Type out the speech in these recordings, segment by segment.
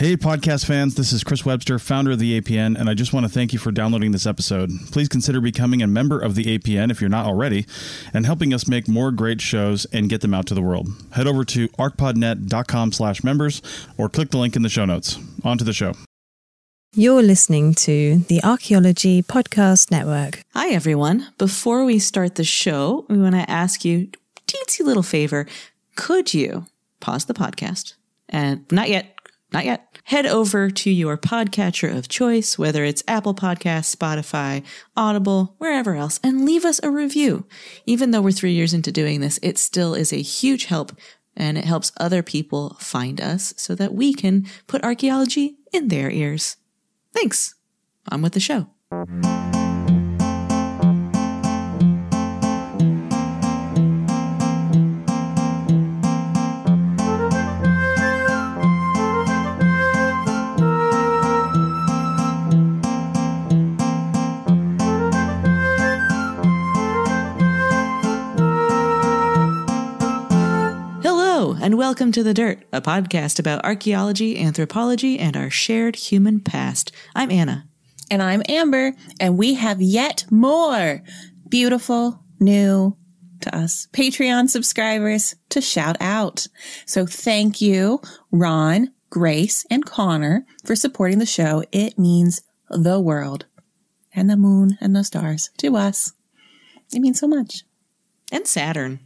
Hey, podcast fans, this is Chris Webster, founder of the APN, and I just want to thank you for downloading this episode. Please consider becoming a member of the APN if you're not already, and helping us make more great shows and get them out to the world. Head over to archpodnet.com slash members or click the link in the show notes. On to the show. You're listening to the Archaeology Podcast Network. Hi, everyone. Before we start the show, we want to ask you a teensy little favor. Could you pause the podcast and not yet, not yet, head over to your podcatcher of choice, whether it's Apple Podcasts, Spotify, Audible, wherever else, and leave us a review. Even though we're three years into doing this, it still is a huge help and it helps other people find us so that we can put archaeology in their ears. Thanks. On with the show. Welcome to The Dirt, a podcast about archaeology, anthropology, and our shared human past. I'm Anna. And I'm Amber, and we have yet more beautiful, new to us Patreon subscribers to shout out. So thank you, Ron, Grace, and Connor for supporting the show. It means the world and the moon and the stars to us. It means so much. And Saturn.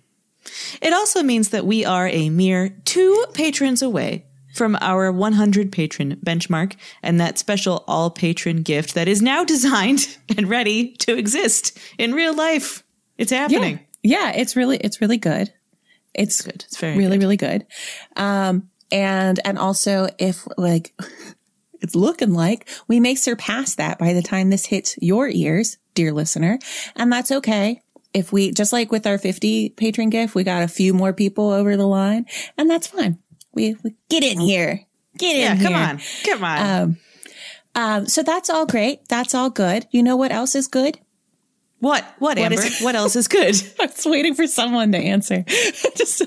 It also means that we are a mere two patrons away from our 100 patron benchmark and that special all patron gift that is now designed and ready to exist in real life. It's happening. Yeah, it's really, it's really good. It's Good. It's very really, good. really good. Um, and, and also if like, it's looking like we may surpass that by the time this hits your ears, dear listener. And that's okay. If we, just like with our 50 patron gift, we got a few more people over the line and that's fine. We, we get in here. Get in Yeah, here. come on. Come on. Um, um, so that's all great. That's all good. You know what else is good? what? What, Amber? is- what else is good? I was waiting for someone to answer. Just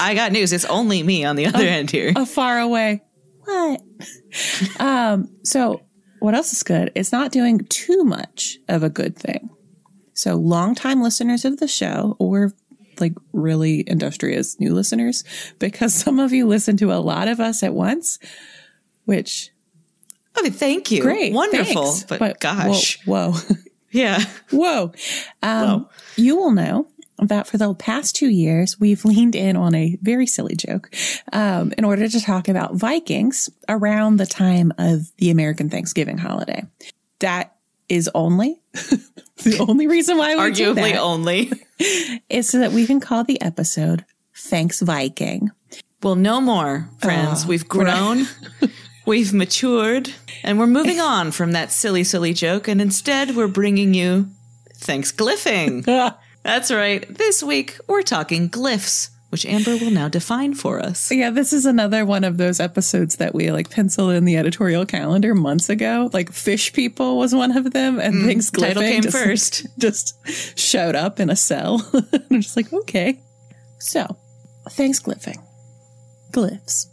I got news. It's only me on the other end here. a far away. What? um, so what else is good? It's not doing too much of a good thing. So longtime listeners of the show or like really industrious new listeners, because some of you listen to a lot of us at once, which Okay, thank you. great. Wonderful. thanks. But, gosh. Whoa. Whoa. Yeah. Whoa. Um, Whoa. You will know that for the past two years, we've leaned in on a very silly joke um, in order to talk about Vikings around the time of the American Thanksgiving holiday. That is only the only reason why we do Arguably only. is so that we can call the episode Thanks Viking. Well, no more, friends. Oh, We've grown, we've matured, and we're moving on from that silly, silly joke. And instead, we're bringing you thanks glyphing. That's right. This week, we're talking glyphs, which Amber will now define for us. Yeah, this is another one of those episodes that we like penciled in the editorial calendar months ago. Like fish people was one of them, and things Mm, title glyphing came just, first. Just showed up in a cell. I'm just like, okay. So, thanks glyphing. Glyphs.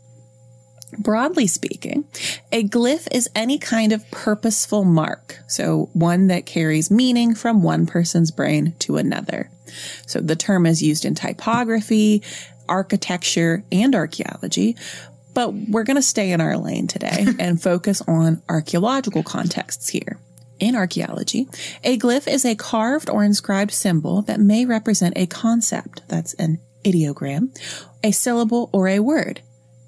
Broadly speaking, a glyph is any kind of purposeful mark. So one that carries meaning from one person's brain to another. So the term is used in typography, architecture, and archaeology, but we're going to stay in our lane today and focus on archaeological contexts here. In archaeology, a glyph is a carved or inscribed symbol that may represent a concept, that's an ideogram, a syllable, or a word,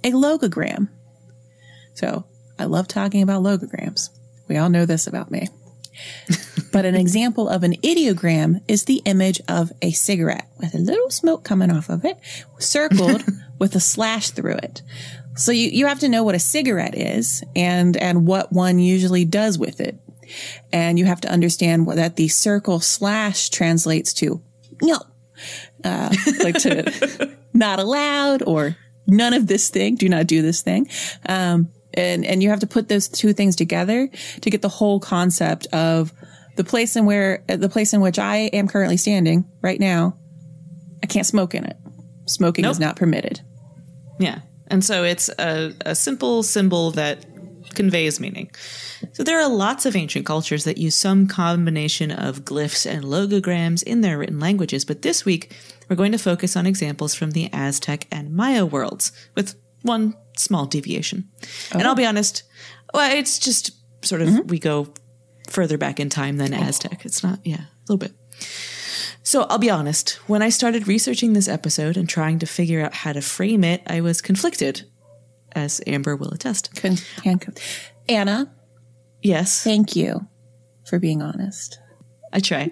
a logogram. So I love talking about logograms. We all know this about me. but an example of an ideogram is the image of a cigarette with a little smoke coming off of it, circled with a slash through it. So you, you have to know what a cigarette is and, and what one usually does with it. And you have to understand what that the circle slash translates to no, uh, like to not allowed or none of this thing. Do not do this thing. Um, and, and you have to put those two things together to get the whole concept of the place in where, the place in which I am currently standing right now. I can't smoke in it. Smoking is not permitted. Yeah. And so it's a, a simple symbol that conveys meaning. So there are lots of ancient cultures that use some combination of glyphs and logograms in their written languages, but this week we're going to focus on examples from the Aztec and Maya worlds, with one small deviation. And I'll be honest, well, it's just sort of we go further back in time than Aztec. It's not, yeah, a little bit. So I'll be honest, when I started researching this episode and trying to figure out how to frame it, I was conflicted, as Amber will attest. Con-. Anna, Yes, thank you for being honest. I try.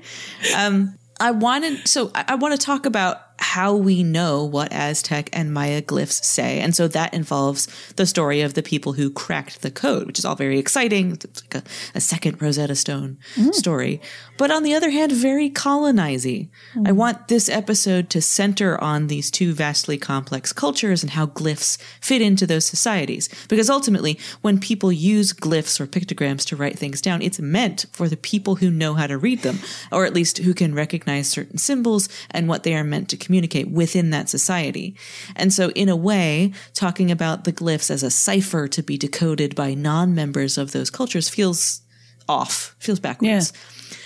Um, I wanted, so I, I want to talk about how we know what Aztec and Maya glyphs say. And so that involves the story of the people who cracked the code, which is all very exciting. It's like a, a second Rosetta Stone mm. story. But on the other hand, very colonizing. Mm. I want this episode to center on these two vastly complex cultures and how glyphs fit into those societies. Because ultimately, when people use glyphs or pictograms to write things down, it's meant for the people who know how to read them, or at least who can recognize certain symbols and what they are meant to communicate within that society. And so, in a way, talking about the glyphs as a cipher to be decoded by non members of those cultures feels off, feels backwards.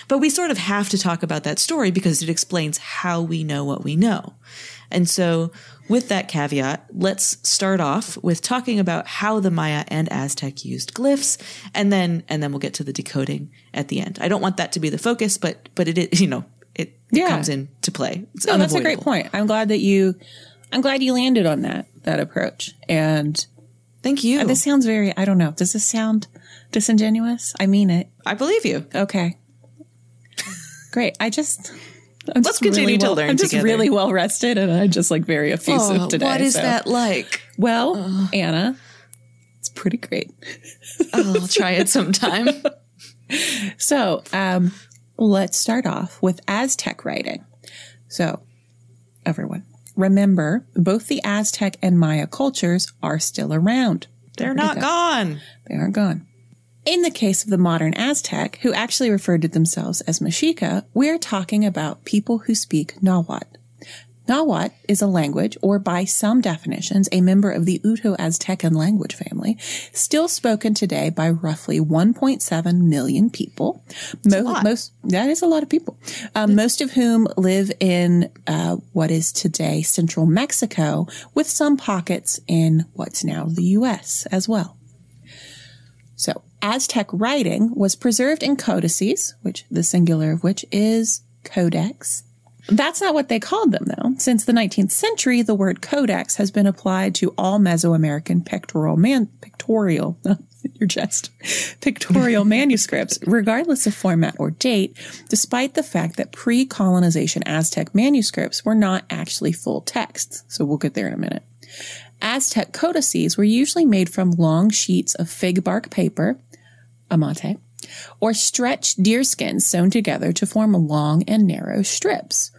But we sort of have to talk about that story because it explains how we know what we know. And so, with that caveat, let's start off with talking about how the Maya and Aztec used glyphs, and then and then we'll get to the decoding at the end. I don't want that to be the focus, but but it is, you know, it, it Yeah. comes into play. It's No, that's a great point. I'm glad that you, I'm glad you landed on that that approach. And Thank you. this sounds very, I don't know. Does this sound disingenuous? I mean it. I believe you. Okay. Great. I just. I'm Let's continue to well, learn I'm just together. really well rested, and I'm just like very effusive today. Oh, what is so- that like? Well, Anna, it's pretty great. I'll try it sometime. So, um, let's start off with Aztec writing. So, everyone, remember both the Aztec and Maya cultures are still around. They're not gone. They aren't gone. In the case of the modern Aztec, who actually referred to themselves as Mexica, we're talking about people who speak Nahuatl. Nahuatl is a language, or by some definitions, a member of the Uto-Aztecan language family, still spoken today by roughly 1.7 million people. Mo-. Most that is a lot of people. Um, most of whom live in uh, what is today central Mexico, with some pockets in what's now the U.S. as well. So, Aztec writing was preserved in codices, which the singular of which is codex. That's not what they called them, though. Since the 19th century, the word codex has been applied to all Mesoamerican pictorial man, pictorial, your chest, pictorial manuscripts, regardless of format or date, despite the fact that pre-colonization Aztec manuscripts were not actually full texts. So we'll get there in a minute. Aztec codices were usually made from long sheets of fig bark paper, amate, or stretched deerskins sewn together to form long and narrow strips.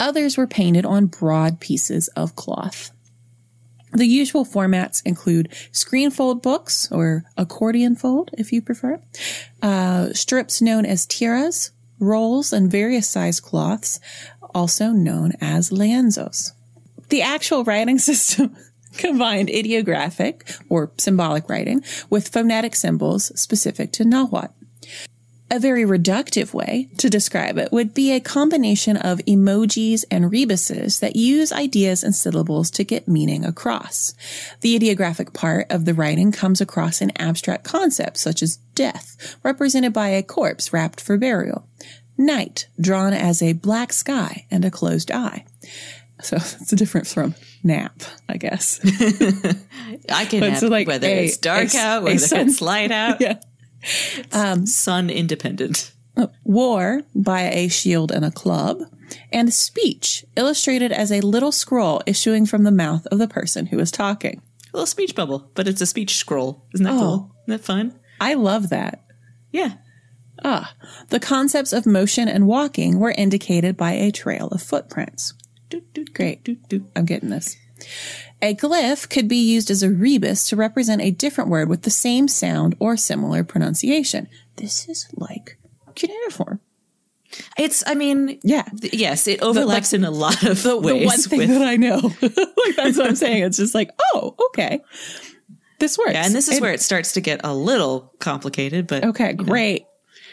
Others were painted on broad pieces of cloth. The usual formats include screenfold books or accordion fold, if you prefer, uh, strips known as tiras, rolls, and various size cloths, also known as lienzos. The actual writing system combined ideographic or symbolic writing with phonetic symbols specific to Nahuatl. A very reductive way to describe it would be a combination of emojis and rebuses that use ideas and syllables to get meaning across. The ideographic part of the writing comes across in abstract concepts such as death, represented by a corpse wrapped for burial, night, drawn as a black sky and a closed eye. So it's a difference from nap, I guess. I can But have so, like, whether a- it's dark a- out, whether sun- it's light out. yeah. Sun independent. war by a shield and a club, and speech, illustrated as a little scroll issuing from the mouth of the person who is talking. A little speech bubble, but it's a speech scroll. Isn't that Oh. cool? Isn't that fun? I love that. Yeah. Ah, the concepts of motion and walking were indicated by a trail of footprints. Great. I'm getting this. A glyph could be used as a rebus to represent a different word with the same sound or similar pronunciation. This is like cuneiform. It's, I mean, Yeah. th- yes, it overlaps in a lot of The, the one thing with- that I know. like that's what I'm saying. It's just like, oh, okay. This works. yeah, and this is where it starts to get a little complicated, but Okay, great.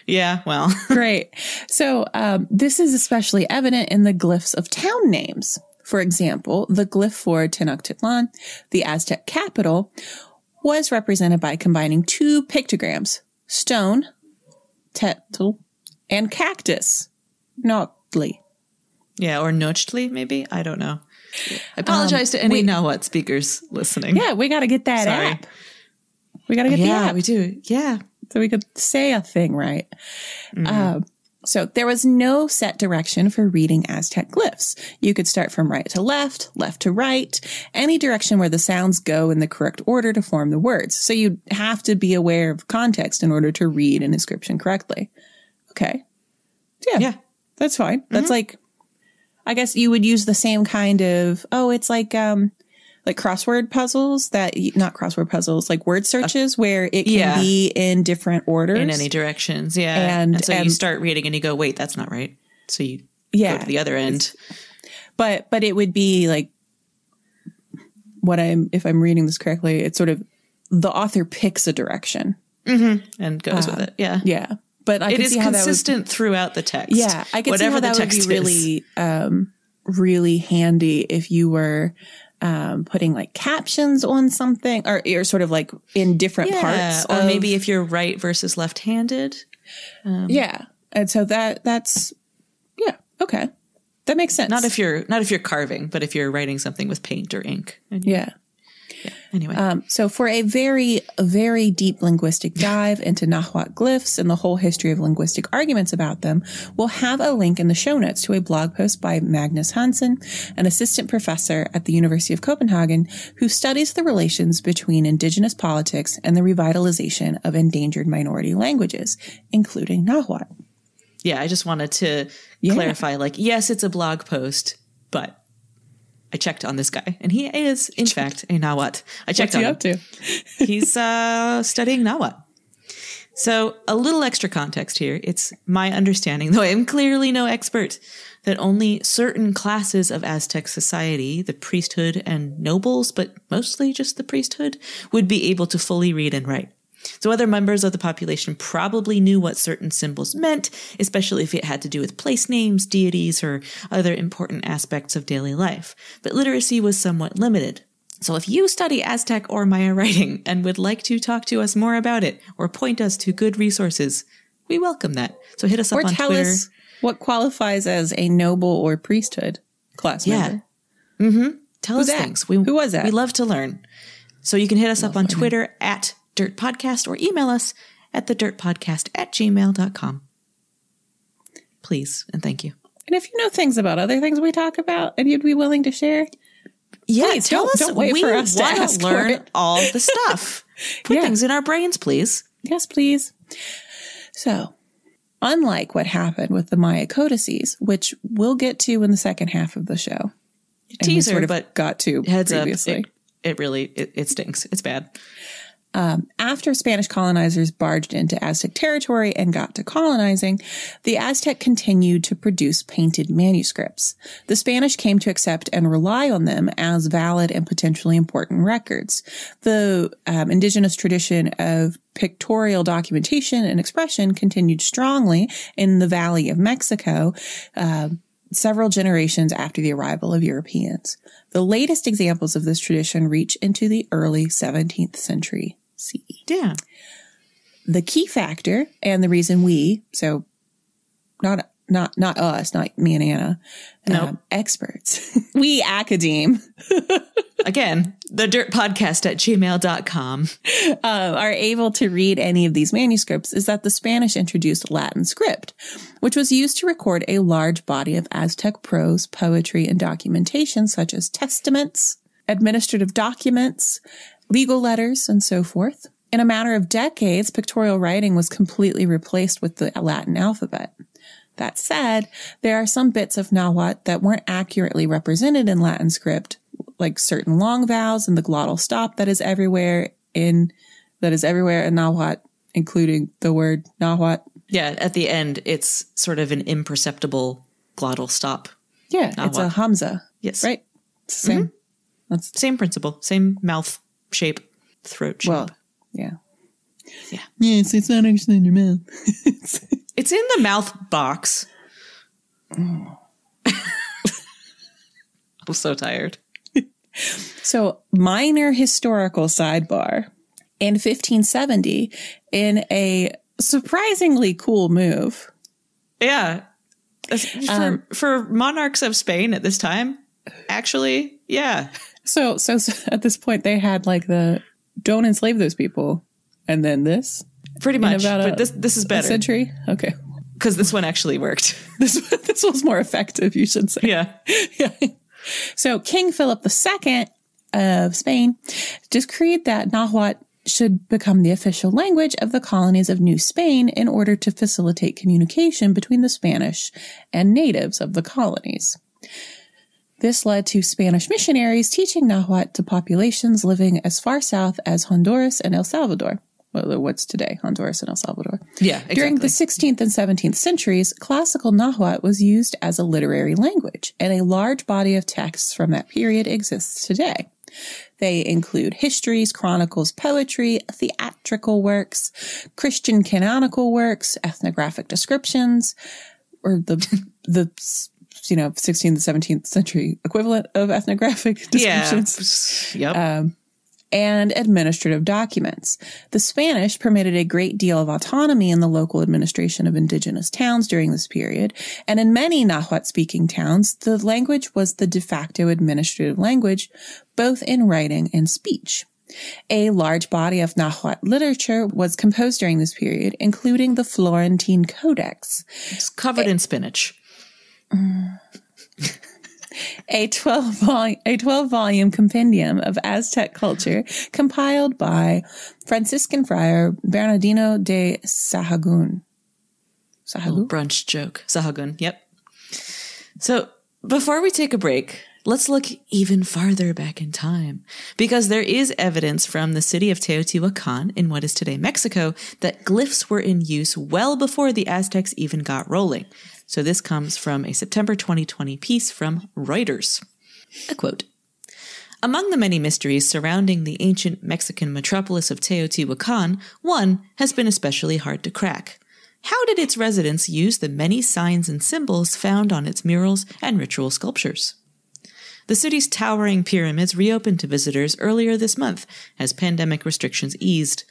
yeah, well, Great. So um, this is especially evident in the glyphs of town names. For example, the glyph for Tenochtitlan, the Aztec capital, was represented by combining two pictograms, stone, tetl, and cactus, noctli. yeah, or Nochtli, maybe. I don't know. I apologize to any we- what speakers listening. Yeah, we got to get that Sorry. app. We got to get the yeah, app. we do. Yeah. so we could say a thing right. Um, so there was no set direction for reading Aztec glyphs. You could start from right to left, left to right, any direction where the sounds go in the correct order to form the words. So you'd have to be aware of context in order to read an inscription correctly. Okay. Yeah. Yeah. That's fine. That's like, I guess you would use the same kind of, oh, it's like, um, like crossword puzzles that not crossword puzzles, like word searches where it can yeah. be in different orders. In any directions. Yeah. And- And, so you um, start reading and you go, wait, that's not right. So you yeah. go to the other end. but but it would be like what I'm if I'm reading this correctly, it's sort of the author picks a direction. Mm-hmm. and goes with um, it. Yeah. Yeah. But I It how that would consistent throughout the text. Yeah, I could see how that would be is. really, um, really handy if you were um, putting like captions on something, or or sort of like in different Yeah, parts, or of- maybe if you're right versus left-handed. yeah. And so that that's yeah okay, that makes sense. Not if you're not if you're carving, but if you're writing something with paint or ink. And you- yeah. Anyway, Um, so for a very, very deep linguistic dive into Nahuatl glyphs and the whole history of linguistic arguments about them, we'll have a link in the show notes to a blog post by Magnus Hansen, an assistant professor at the University of Copenhagen, who studies the relations between indigenous politics and the revitalization of endangered minority languages, including Nahuatl. yeah, I just wanted to Yeah. clarify. Like, yes, it's a blog post, but I checked on this guy, and he is, in fact, a Nahuatl. I checked on him. to? He's uh, studying Nahuatl. So, a little extra context here. It's my understanding, though I am clearly no expert, that only certain classes of Aztec society, the priesthood and nobles, but mostly just the priesthood, would be able to fully read and write. So, other members of the population probably knew what certain symbols meant, especially if it had to do with place names, deities, or other important aspects of daily life. But literacy was somewhat limited. So if you study Aztec or Maya writing and would like to talk to us more about it or point us to good resources, we welcome that. So hit us up Or on tell Twitter. us what qualifies as a noble or priesthood class Yeah. member. Mm-hmm. Tell Who's us that? things. We, Who was that? We love to learn. So you can hit us up on Twitter at Dirt Podcast or email us at the Dirt Podcast at gmail.com. Please and thank you. And if you know things about other things we talk about and you'd be willing to share, Yeah, Please, tell don't- us. don't wait we for us to ask learn all the stuff. Put Yeah. things in our brains, please. yes, please. So, unlike what happened with the Maya codices, which we'll get to in the second half of the show, Teaser, sort of but got to heads previously. up, it, it really it, it stinks. It's bad. After Spanish colonizers barged into Aztec territory and got to colonizing, the Aztec continued to produce painted manuscripts. The Spanish came to accept and rely on them as valid and potentially important records. The um, indigenous tradition of pictorial documentation and expression continued strongly in the Valley of Mexico. um, several generations after the arrival of Europeans. The latest examples of this tradition reach into the early 17th century CE. Yeah. The key factor and the reason we, so not not not us, not me and Anna, Nope. um, experts, we academe Again, the dirt podcast at gmail.com. uh, are able to read any of these manuscripts is that the Spanish introduced Latin script, which was used to record a large body of Aztec prose, poetry, and documentation such as testaments, administrative documents, legal letters, and so forth. In a matter of decades, pictorial writing was completely replaced with the Latin alphabet. That said, there are some bits of Nahuatl that weren't accurately represented in Latin script, like certain long vowels and the glottal stop that is everywhere in that is everywhere in Nahuatl, including the word Nahuatl Yeah, at the end, it's sort of an imperceptible glottal stop. Yeah, it's a? Hamza. Yes. Right? It's the same. Mm-hmm. That's Same principle, same mouth shape, throat shape. well, yeah. Yeah. Yes, it's not actually in your mouth. it's in the mouth box. I'm so tired. So, minor historical sidebar. In 1570, in a surprisingly cool move, Yeah. For, um, for monarchs of Spain at this time, actually, yeah. so, so so at this point they had like the don't enslave those people, and then this Pretty much. about But a- this this is better century. Okay, because this one actually worked. this this was more effective, you should say. yeah. Yeah. So King Philip II of Spain decreed that Nahuatl should become the official language of the colonies of New Spain in order to facilitate communication between the Spanish and natives of the colonies. This led to Spanish missionaries teaching Nahuatl to populations living as far south as Honduras and El Salvador. Well, uh, what's today Honduras and El Salvador? Yeah. Exactly. During the 16th and 17th centuries, classical Nahuatl was used as a literary language, and a large body of texts from that period exists today. They include histories, chronicles, poetry, theatrical works, Christian canonical works, ethnographic descriptions, or the the you know 16th and 17th century equivalent of ethnographic descriptions. yeah. Yep. Um, and administrative documents. The Spanish permitted a great deal of autonomy in the local administration of indigenous towns during this period, and in many Nahuatl speaking towns, the language was the de facto administrative language, both in writing and speech. A large body of Nahuatl literature was composed during this period, including the Florentine Codex, it's covered in spinach. a 12 volume, a 12 volume compendium of Aztec culture compiled by Franciscan friar Bernardino de Sahagun. Sahagun? brunch joke. Sahagun. Yep. So before we take a break, let's look even farther back in time because there is evidence from the city of Teotihuacan in what is today Mexico that glyphs were in use well before the Aztecs even got rolling. So this comes from a September 2020 piece from Reuters. A quote. Among the many mysteries surrounding the ancient Mexican metropolis of Teotihuacan, one has been especially hard to crack. How did its residents use the many signs and symbols found on its murals and ritual sculptures? The city's towering pyramids reopened to visitors earlier this month as pandemic restrictions eased.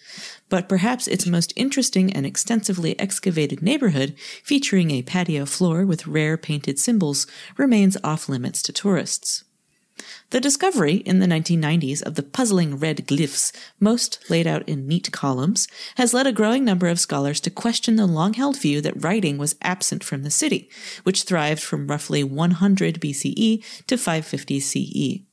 But perhaps its most interesting and extensively excavated neighborhood, featuring a patio floor with rare painted symbols, remains off limits to tourists. The discovery in the 1990s of the puzzling red glyphs, most laid out in neat columns, has led a growing number of scholars to question the long held view that writing was absent from the city, which thrived from roughly 100 BCE to 550 CE.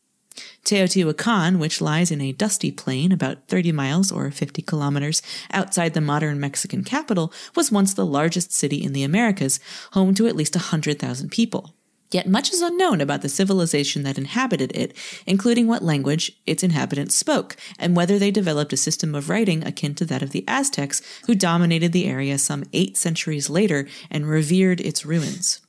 Teotihuacan, which lies in a dusty plain about 30 miles or 50 kilometers outside the modern Mexican capital, was once the largest city in the Americas, home to at least 100,000 people. Yet much is unknown about the civilization that inhabited it, including what language its inhabitants spoke, and whether they developed a system of writing akin to that of the Aztecs, who dominated the area some eight centuries later and revered its ruins.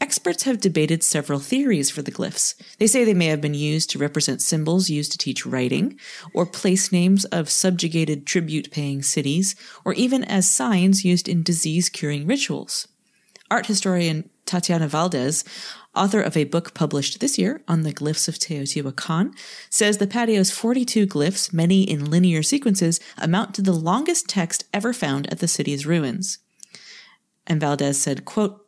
Experts have debated several theories for the glyphs. They say they may have been used to represent symbols used to teach writing, or place names of subjugated tribute paying cities, or even as signs used in disease curing rituals. Art historian Tatiana Valdez, author of a book published this year on the glyphs of Teotihuacan, says the patio's 42 glyphs, many in linear sequences, amount to the longest text ever found at the city's ruins. And Valdez said, quote,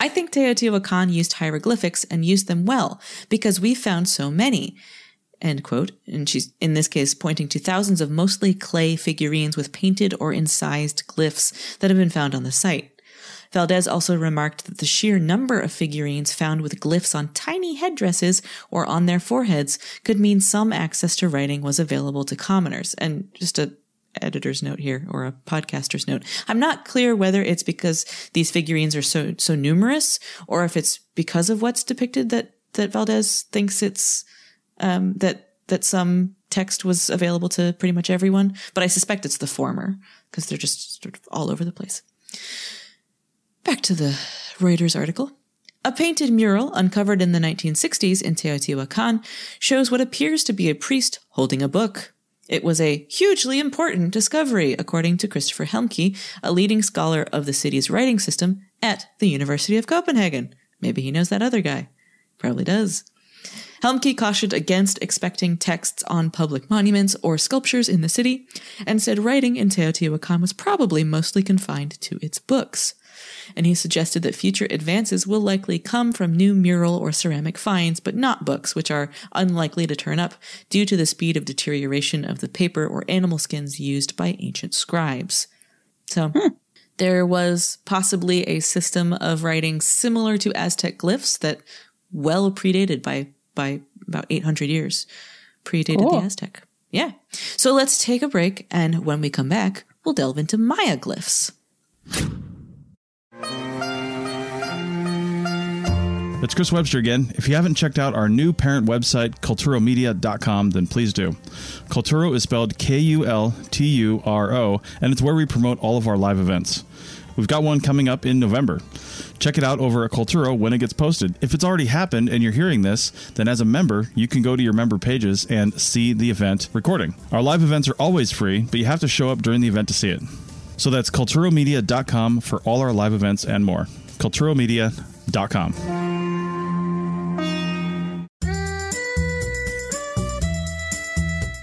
I think Teotihuacan used hieroglyphics and used them well because we found so many. End quote. And she's, in this case, pointing to thousands of mostly clay figurines with painted or incised glyphs that have been found on the site. Valdez also remarked that the sheer number of figurines found with glyphs on tiny headdresses or on their foreheads could mean some access to writing was available to commoners. And just a editor's note here or a podcaster's note. I'm not clear whether it's because these figurines are so so numerous or if it's because of what's depicted that that Valdez thinks it's um, that that some text was available to pretty much everyone, but I suspect it's the former because they're just sort of all over the place. Back to the Reuters article. A painted mural uncovered in the 1960s in Teotihuacan shows what appears to be a priest holding a book. It was a hugely important discovery, according to Christopher Helmke, a leading scholar of the city's writing system at the University of Copenhagen. Maybe he knows that other guy. Probably does. Helmke cautioned against expecting texts on public monuments or sculptures in the city, and said writing in Teotihuacan was probably mostly confined to its books. And he suggested that future advances will likely come from new mural or ceramic finds, but not books, which are unlikely to turn up due to the speed of deterioration of the paper or animal skins used by ancient scribes. So, there was possibly a system of writing similar to Aztec glyphs that well predated by by about 800 years predated Cool. the Aztec. Yeah. So let's take a break and when we come back, we'll delve into Maya glyphs. It's Chris Webster again. If you haven't checked out our new parent website, kulturomedia.com, then please do. Kulturo is spelled K U L T U R O, and it's where we promote all of our live events. We've got one coming up in November. Check it out over at Kulturo when it gets posted. If it's already happened and you're hearing this, then as a member, you can go to your member pages and see the event recording. Our live events are always free, but you have to show up during the event to see it. So that's kulturomedia.com for all our live events and more. kulturomedia.com.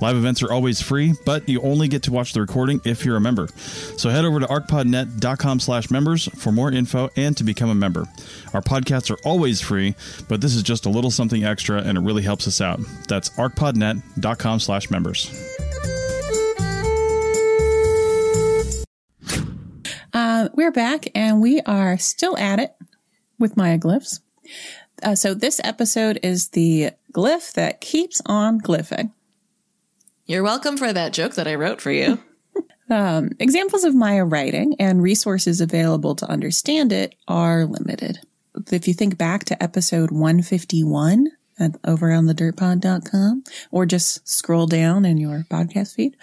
Live events are always free, but you only get to watch the recording if you're a member. So head over to archpodnet.com slash members for more info and to become a member. Our podcasts are always free, but this is just a little something extra and it really helps us out. That's archpodnet.com slash members. Uh, we're back and we are still at it with Maya glyphs. Uh, so this episode is the glyph that keeps on glyphing. You're welcome for that joke that I wrote for you. Um, examples of Maya writing and resources available to understand it are limited. If you think back to episode 151 at, over on the dirtpod.com or just scroll down in your podcast feed,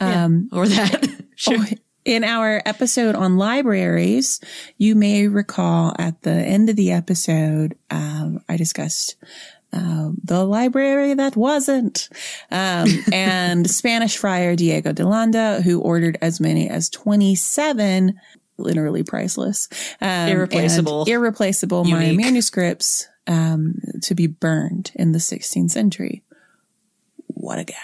um, or that. sure. In our episode on libraries, you may recall at the end of the episode, um, I discussed um, the library that wasn't, um, and Spanish friar Diego de Landa, who ordered as many as 27 literally priceless, um, Irreplaceable. irreplaceable Maya manuscripts um, to be burned in the 16th century. What a guy.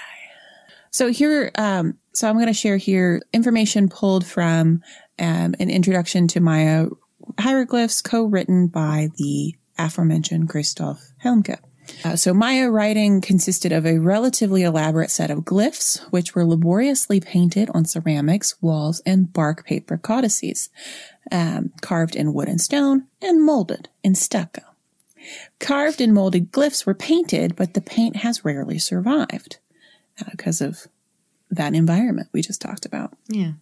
So here, um, so I'm going to share here information pulled from um, an introduction to Maya hieroglyphs co-written by the aforementioned Christoph Helmke. Uh, so Maya writing consisted of a relatively elaborate set of glyphs, which were laboriously painted on ceramics, walls, and bark paper codices, um, carved in wood and stone, and molded in stucco. Carved and molded glyphs were painted, but the paint has rarely survived uh, because of that environment we just talked about. Yeah.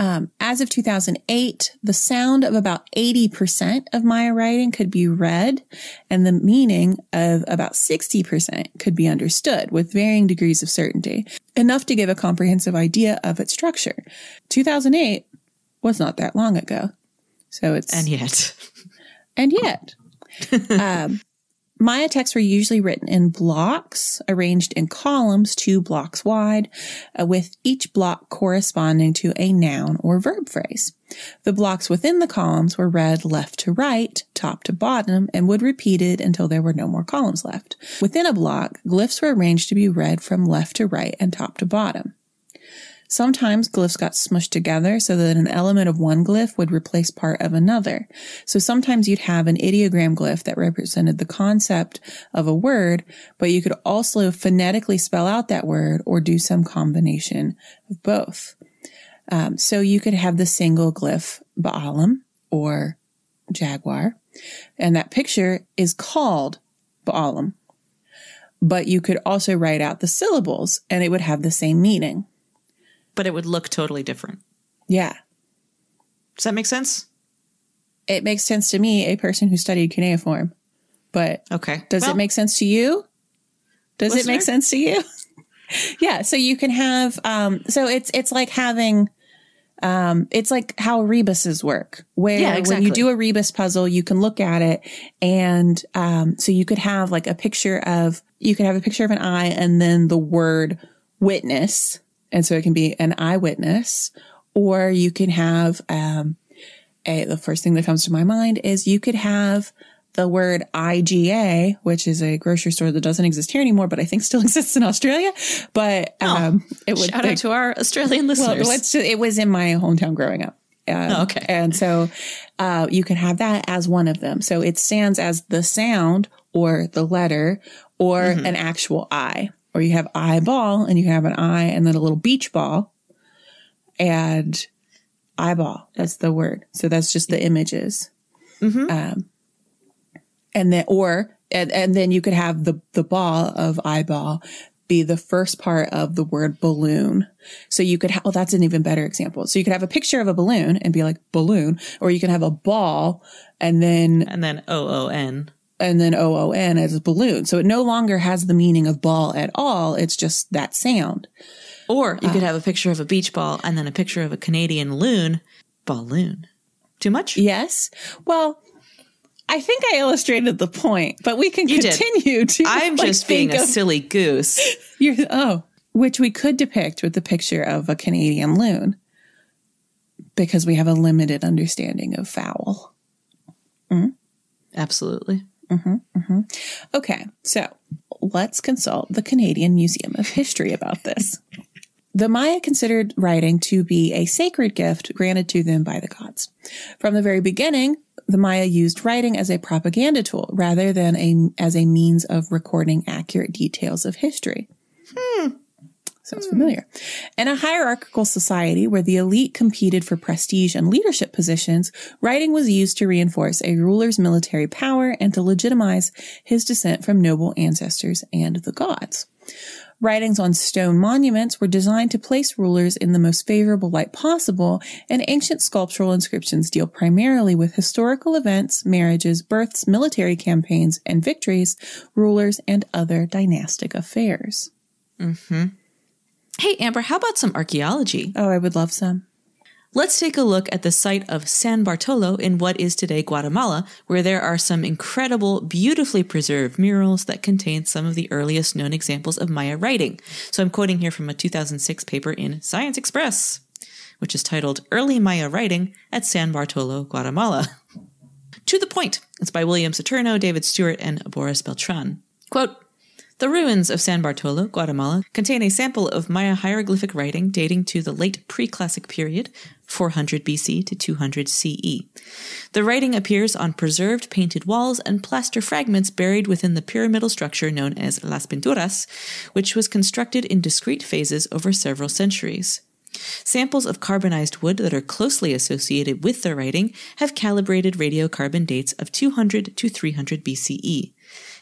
Um, as of 2008, the sound of about 80% of Maya writing could be read, and the meaning of about 60% could be understood with varying degrees of certainty, enough to give a comprehensive idea of its structure. 2008 was not that long ago. So it's And yet. and yet, um, Maya texts were usually written in blocks, arranged in columns, two blocks wide, uh, with each block corresponding to a noun or verb phrase. The blocks within the columns were read left to right, top to bottom, and would repeat it until there were no more columns left. Within a block, glyphs were arranged to be read from left to right and top to bottom. Sometimes glyphs got smushed together so that an element of one glyph would replace part of another. So sometimes you'd have an ideogram glyph that represented the concept of a word, but you could also phonetically spell out that word or do some combination of both. Um, so you could have the single glyph Baalam or jaguar, and that picture is called Baalam. But you could also write out the syllables and it would have the same meaning. But it would look totally different. Yeah. Does that make sense? It makes sense to me, a person who studied cuneiform. But Okay. does Well, it make sense to you? Does it make sense to you? yeah. So you can have, um, so it's, it's like having, um, it's like how rebuses work, where Yeah, when you do a rebus puzzle, you can look at it. And, um, so you could have like a picture of, you could have a picture of an eye and then the word witness. And so it can be an eyewitness, or you can have, um, a, the first thing that comes to my mind is you could have the word IGA, which is a grocery store that doesn't exist here anymore, but I think still exists in Australia. But um, it would Shout out to our Australian well, listeners. just, it was in my hometown growing up. Um, Oh, okay. And so uh, you can have that as one of them. So it stands as the sound or the letter or Mm-hmm. an actual eye. Or you have eyeball and you have an eye and then a little beach ball and eyeball. That's the word. So that's just the images. Mm-hmm. Um, and then, or, and, and then you could have the, the ball of eyeball be the first part of the word balloon. So you could have, well, that's an even better example. So you could have a picture of a balloon and be like balloon, or you can have a ball and then, and then O O N. and then O-O-N as a balloon. So it no longer has the meaning of ball at all. It's just that sound. Or you Uh. could have a picture of a beach ball and then a picture of a Canadian loon. Balloon. Too much? Yes. Well, I think I illustrated the point, but we can You did. continue to. I'm like, just being a silly goose. You're, oh, which we could depict with the picture of a Canadian loon because we have a limited understanding of fowl. Absolutely. Mm-hmm, mm-hmm. Okay, so let's consult the Canadian Museum of History about this. The Maya considered writing to be a sacred gift granted to them by the gods. From the very beginning, the Maya used writing as a propaganda tool rather than a, as a means of recording accurate details of history. Sounds familiar. In a hierarchical society where the elite competed for prestige and leadership positions, writing was used to reinforce a ruler's military power and to legitimize his descent from noble ancestors and the gods. Writings on stone monuments were designed to place rulers in the most favorable light possible, and ancient sculptural inscriptions deal primarily with historical events, marriages, births, military campaigns, and victories, rulers, and other dynastic affairs. Mm-hmm. Hey, Amber, how about some archaeology? Oh, I would love some. Let's take a look at the site of San Bartolo in what is today Guatemala, where there are some incredible, beautifully preserved murals that contain some of the earliest known examples of Maya writing. So I'm quoting here from a 2006 paper in Science Express, which is titled Early Maya Writing at San Bartolo, Guatemala. to the point. It's by William Saturno, David Stuart, and Boris Beltran. Quote, the ruins of San Bartolo, Guatemala, contain a sample of Maya hieroglyphic writing dating to the late pre-classic period, 400 BC to 200 CE. The writing appears on preserved painted walls and plaster fragments buried within the pyramidal structure known as Las Pinturas, which was constructed in discrete phases over several centuries. Samples of carbonized wood that are closely associated with the writing have calibrated radiocarbon dates of 200 to 300 BCE.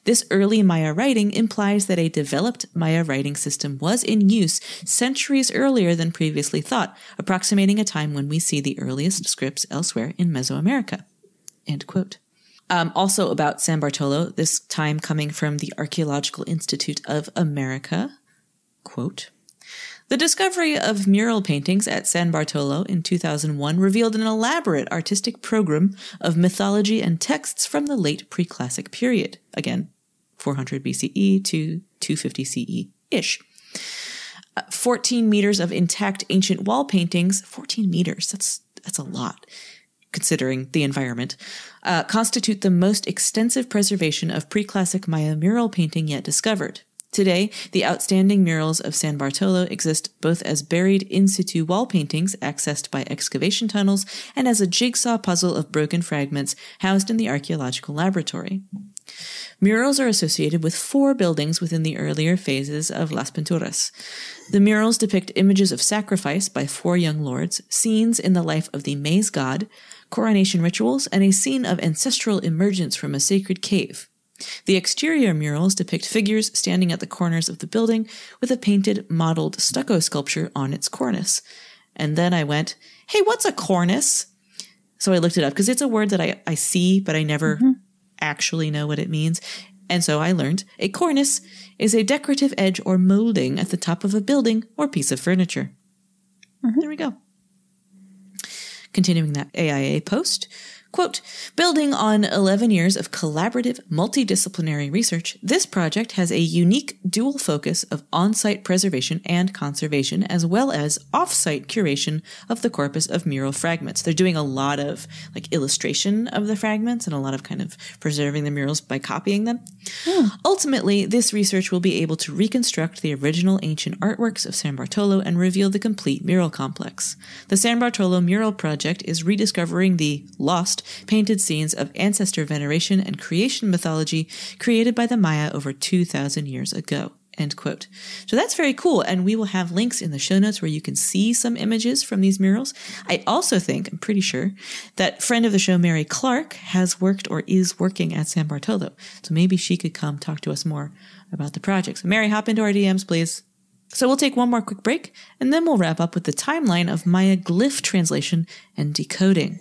This early Maya writing implies that a developed Maya writing system was in use centuries earlier than previously thought, approximating a time when we see the earliest scripts elsewhere in Mesoamerica. End quote. Um, also about San Bartolo, this time coming from the Archaeological Institute of America. Quote. The discovery of mural paintings at San Bartolo in 2001 revealed an elaborate artistic program of mythology and texts from the late pre-classic period. Again, 400 BCE to 250 CE ish. 14 meters of intact ancient wall paintings, 14 meters, that's, that's a lot considering the environment, uh, constitute the most extensive preservation of pre-classic Maya mural painting yet discovered. Today, the outstanding murals of San Bartolo exist both as buried in situ wall paintings accessed by excavation tunnels and as a jigsaw puzzle of broken fragments housed in the archaeological laboratory. Murals are associated with four buildings within the earlier phases of Las Pinturas. The murals depict images of sacrifice by four young lords, scenes in the life of the maize god, coronation rituals, and a scene of ancestral emergence from a sacred cave. The exterior murals depict figures standing at the corners of the building with a painted, modeled stucco sculpture on its cornice. And then I went, Hey, what's a cornice? So I looked it up because it's a word that I, I see, but I never mm-hmm. Actually know what it means. And so I learned a cornice is a decorative edge or molding at the top of a building or piece of furniture. Mm-hmm. There we go. Continuing that AIA post, quote, building on 11 years of collaborative multidisciplinary research, this project has a unique dual focus of on-site preservation and conservation, as well as off-site curation of the corpus of mural fragments. They're doing a lot of like illustration of the fragments and a lot of kind of preserving the murals by copying them. Hmm. Ultimately, this research will be able to reconstruct the original ancient artworks of San Bartolo and reveal the complete mural complex. The San Bartolo Mural Project is rediscovering the lost painted scenes of ancestor veneration and creation mythology created by the Maya over 2,000 years ago. End quote. So that's very cool. And we will have links in the show notes where you can see some images from these murals. I also think, I'm pretty sure, that friend of the show, Mary Clark, has worked or is working at San Bartolo. So maybe she could come talk to us more about the project. So Mary, hop into our DMs, please. So we'll take one more quick break and then we'll wrap up with the timeline of Maya glyph translation and decoding.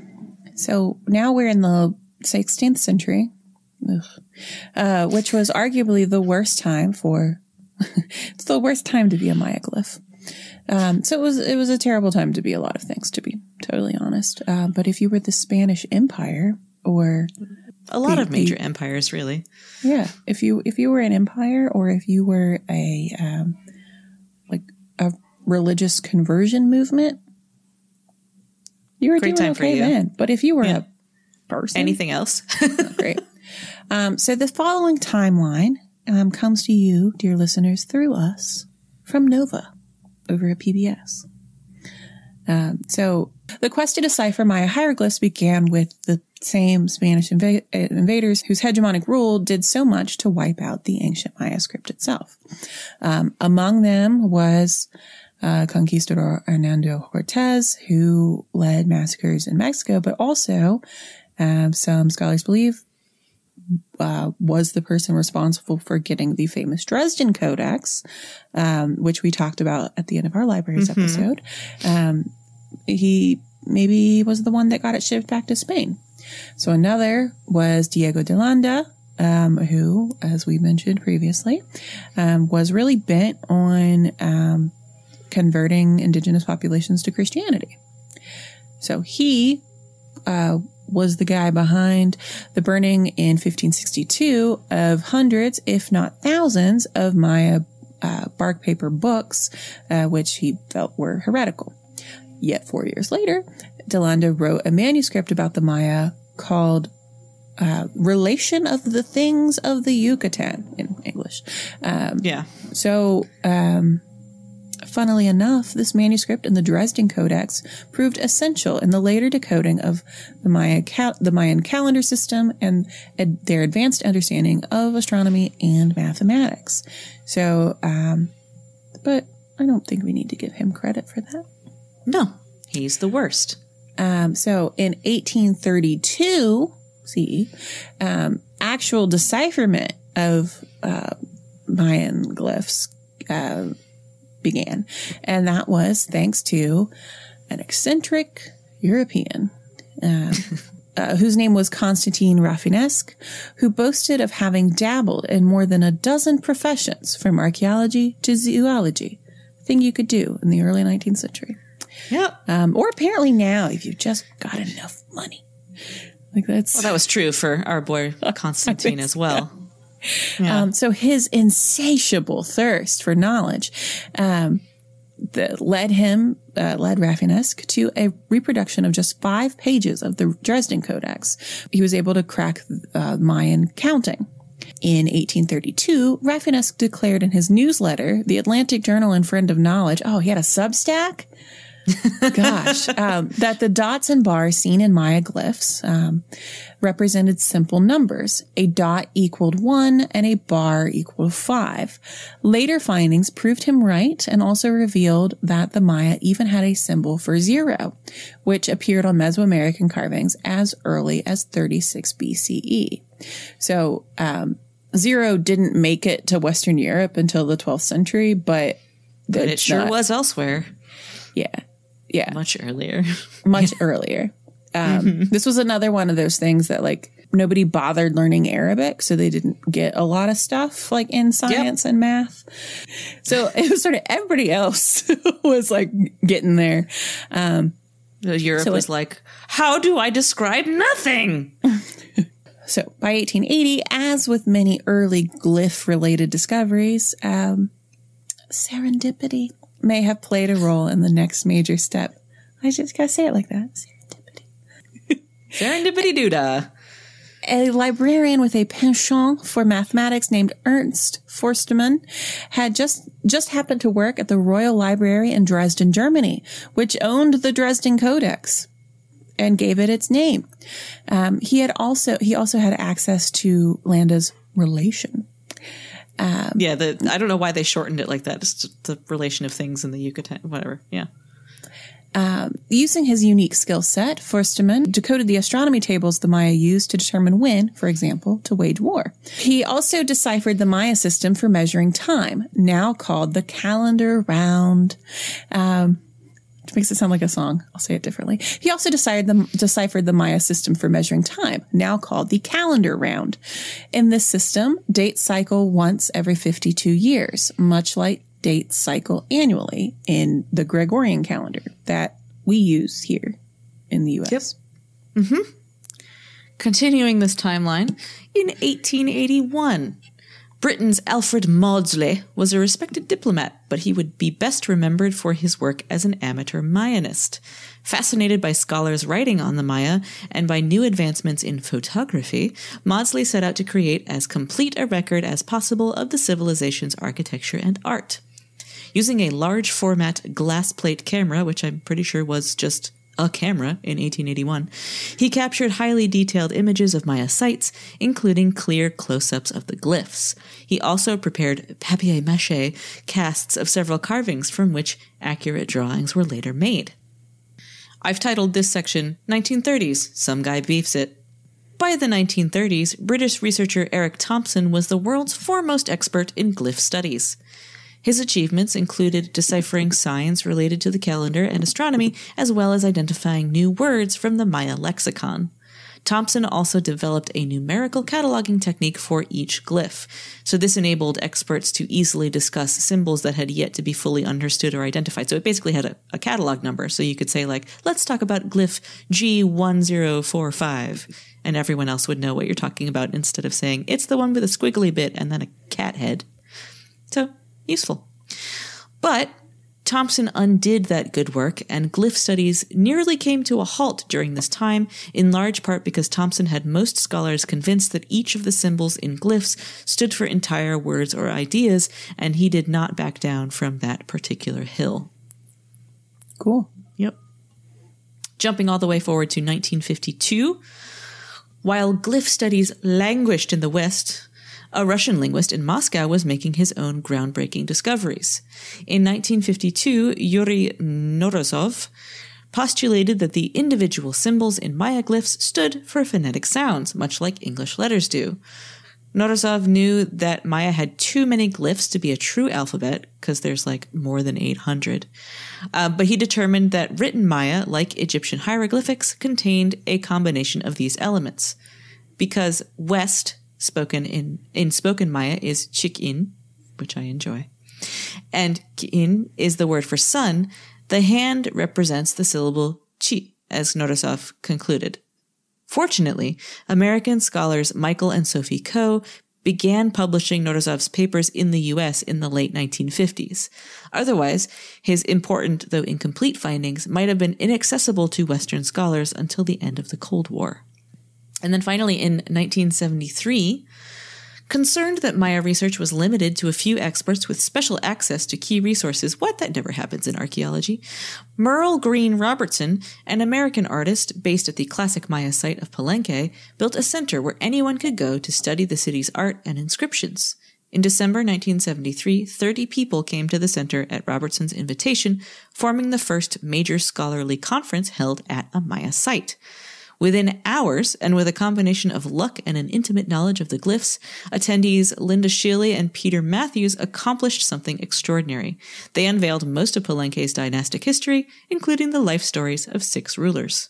So now we're in the 16th century, uh, which was arguably the worst time for, it's the worst time to be a Maya glyph. Um, so it was, it was a terrible time to be a lot of things, to be totally honest. Uh, but if you were the Spanish Empire or, A lot The- of major the- empires, really. yeah, if you, if you were an empire or if you were a, um, like a religious conversion movement, you were Great doing time for okay then. But if you were Yeah. a person, Anything else? Great. Um, so the following timeline um, comes to you, dear listeners, through us from Nova over at PBS. Um, so the quest to decipher Maya hieroglyphs began with the same Spanish inva- uh, invaders whose hegemonic rule did so much to wipe out the ancient Maya script itself. Um, among them was uh, conquistador Hernando Cortez, who led massacres in Mexico, but also um, some scholars believe uh, was the person responsible for getting the famous Dresden Codex, um, which we talked about at the end of our libraries episode. Um, he maybe was the one that got it shipped back to Spain. So another was Diego de Landa, um, who, as we mentioned previously, um, was really bent on um, converting indigenous populations to Christianity. So he uh, was the guy behind the burning in 1562 of hundreds, if not thousands, of Maya uh, bark paper books, uh, which he felt were heretical. Yet four years later, de Landa wrote a manuscript about the Maya called uh, Relation of the Things of the Yucatan in English. Um, yeah. so, um, funnily enough, this manuscript in the Dresden Codex proved essential in the later decoding of the Maya cal- the Mayan calendar system and ad- their advanced understanding of astronomy and mathematics. So, um, but I don't think we need to give him credit for that. No, he's the worst. Um, so in 1832 CE, um, actual decipherment of uh, Mayan glyphs uh, began. And that was thanks to an eccentric European. Uh, uh, whose name was Constantine Rafinesque, who boasted of having dabbled in more than a dozen professions from archaeology to zoology, thing you could do in the early 19th century. Yep. Um, or apparently now, if you've just got enough money. Like that's Well, that was true for our boy Constantine as well. Yeah. Um, so his insatiable thirst for knowledge um, that led him, uh, led Rafinesque to a reproduction of just five pages of the Dresden Codex. He was able to crack uh, Mayan counting. In 1832, Rafinesque declared in his newsletter, the Atlantic Journal and Friend of Knowledge, oh, he had a Substack? Gosh, um, that the dots and bars seen in Maya glyphs um, represented simple numbers. A dot equaled one and a bar equaled five. Later findings proved him right and also revealed that the Maya even had a symbol for zero, which appeared on Mesoamerican carvings as early as 36 BCE. So, um, zero didn't make it to Western Europe until the 12th century, but but it sure not- was elsewhere Yeah. Yeah much earlier. much earlier. Um, this was another one of those things that like nobody bothered learning Arabic, so they didn't get a lot of stuff like in science and math. So it was sort of everybody else was like getting there. Um, Europe So was like, how do I describe nothing? so by 1880, as with many early glyph related discoveries, um, serendipity may have played a role in the next major step. I just gotta say it like that. Serendipity. Serendipity doodah. a librarian with a penchant for mathematics named Ernst Forstemann had just just happened to work at the Royal Library in Dresden, Germany, which owned the Dresden Codex and gave it its name. Um, he had also he also had access to Landa's relation. Yeah, the I don't know why they shortened it like that. Just the relation of things in the Yucatan, whatever. Yeah. Using his unique skill set, Forstemann decoded the astronomy tables the Maya used to determine when, for example, to wage war. He also deciphered the Maya system for measuring time, now called the calendar round. Um, makes it sound like a song. I'll say it differently. He also the, deciphered the Maya system for measuring time, now called the calendar round. In this system, dates cycle once every 52 years, much like dates cycle annually in the Gregorian calendar that we use here in the US. Yep. Mm-hmm. Continuing this timeline, in 1881, Britain's Alfred Maudslay was a respected diplomat, but he would be best remembered for his work as an amateur Mayanist. Fascinated by scholars writing on the Maya and by new advancements in photography, Maudslay set out to create as complete a record as possible of the civilization's architecture and art. Using a large format glass plate camera, which I'm pretty sure was just a camera in 1881, he captured highly detailed images of Maya sites, including clear close ups of the glyphs. He also prepared papier mache casts of several carvings from which accurate drawings were later made. I've titled this section 1930s Some Guy Beefs It. By the 1930s, British researcher Eric Thompson was the world's foremost expert in glyph studies. His achievements included deciphering signs related to the calendar and astronomy, as well as identifying new words from the Maya lexicon. Thompson also developed a numerical cataloging technique for each glyph. So this enabled experts to easily discuss symbols that had yet to be fully understood or identified. So it basically had a, a catalog number. So you could say like, let's talk about glyph G1045 and everyone else would know what you're talking about instead of saying it's the one with a squiggly bit and then a cat head. So useful. But Thompson undid that good work, and glyph studies nearly came to a halt during this time, in large part because Thompson had most scholars convinced that each of the symbols in glyphs stood for entire words or ideas, and he did not back down from that particular hill. Cool. Yep. Jumping all the way forward to 1952, while glyph studies languished in the West, A Russian linguist in Moscow was making his own groundbreaking discoveries. In 1952, Yuri Knorozov postulated that the individual symbols in Maya glyphs stood for phonetic sounds, much like English letters do. Knorozov knew that Maya had too many glyphs to be a true alphabet, because there's like more than 800. Uh, but he determined that written Maya, like Egyptian hieroglyphics, contained a combination of these elements. Because West, spoken in, in spoken Maya, is chikin, which I enjoy, and kin is the word for sun, the hand represents the syllable chi, as Knorozov concluded. Fortunately, American scholars Michael and Sophie Coe began publishing Knorozov's papers in the US in the late 1950s. Otherwise, his important, though incomplete findings might have been inaccessible to Western scholars until the end of the Cold War. And then finally, in 1973, Concerned that Maya research was limited to a few experts with special access to key resources, what that never happens in archaeology, Merle Greene Robertson, an American artist based at the classic Maya site of Palenque, built a center where anyone could go to study the city's art and inscriptions. In December 1973, 30 people came to the center at Robertson's invitation, forming the first major scholarly conference held at a Maya site. Within hours, and with a combination of luck and an intimate knowledge of the glyphs, attendees Linda Schele and Peter Matthews accomplished something extraordinary. They unveiled most of Palenque's dynastic history, including the life stories of six rulers.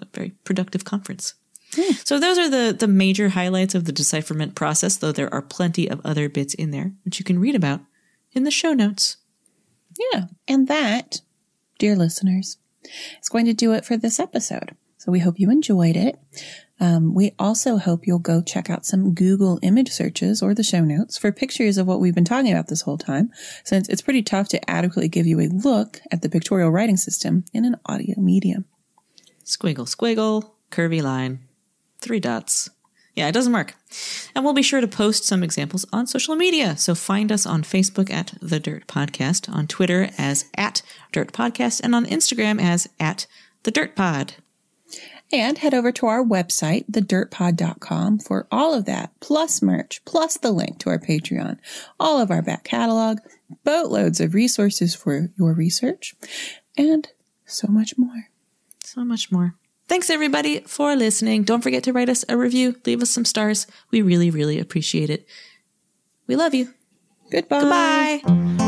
A very productive conference. Hmm. So those are the, the major highlights of the decipherment process, though there are plenty of other bits in there that you can read about in the show notes. Yeah. And that, dear listeners, is going to do it for this episode. So we hope you enjoyed it. Um, we also hope you'll go check out some Google image searches or the show notes for pictures of what we've been talking about this whole time, since it's pretty tough to adequately give you a look at the pictorial writing system in an audio medium. Squiggle, squiggle, curvy line, three dots. Yeah, it doesn't work. And we'll be sure to post some examples on social media. So find us on Facebook at The Dirt Podcast, on Twitter as at Dirt Podcast, and on Instagram as at The Dirt Pod. And head over to our website, thedirtpod.com, for all of that, plus merch, plus the link to our Patreon, all of our back catalog, boatloads of resources for your research, and so much more. So much more. Thanks everybody for listening. Don't forget to write us a review, leave us some stars. We really, really appreciate it. We love you. Goodbye. Goodbye.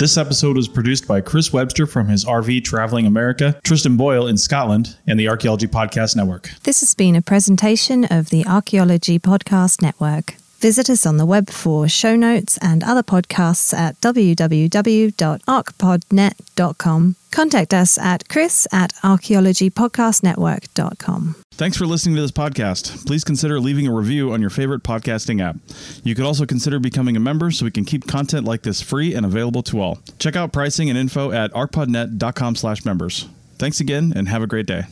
This episode was produced by Chris Webster from his RV Traveling America, Tristan Boyle in Scotland, and the Archaeology Podcast Network. This has been a presentation of the Archaeology Podcast Network. Visit us on the web for show notes and other podcasts at www.archpodnet.com. Contact us at chris at archaeologypodcastnetwork.com. Thanks for listening to this podcast. Please consider leaving a review on your favorite podcasting app. You could also consider becoming a member so we can keep content like this free and available to all. Check out pricing and info at archpodnet.com slash members. Thanks again and have a great day.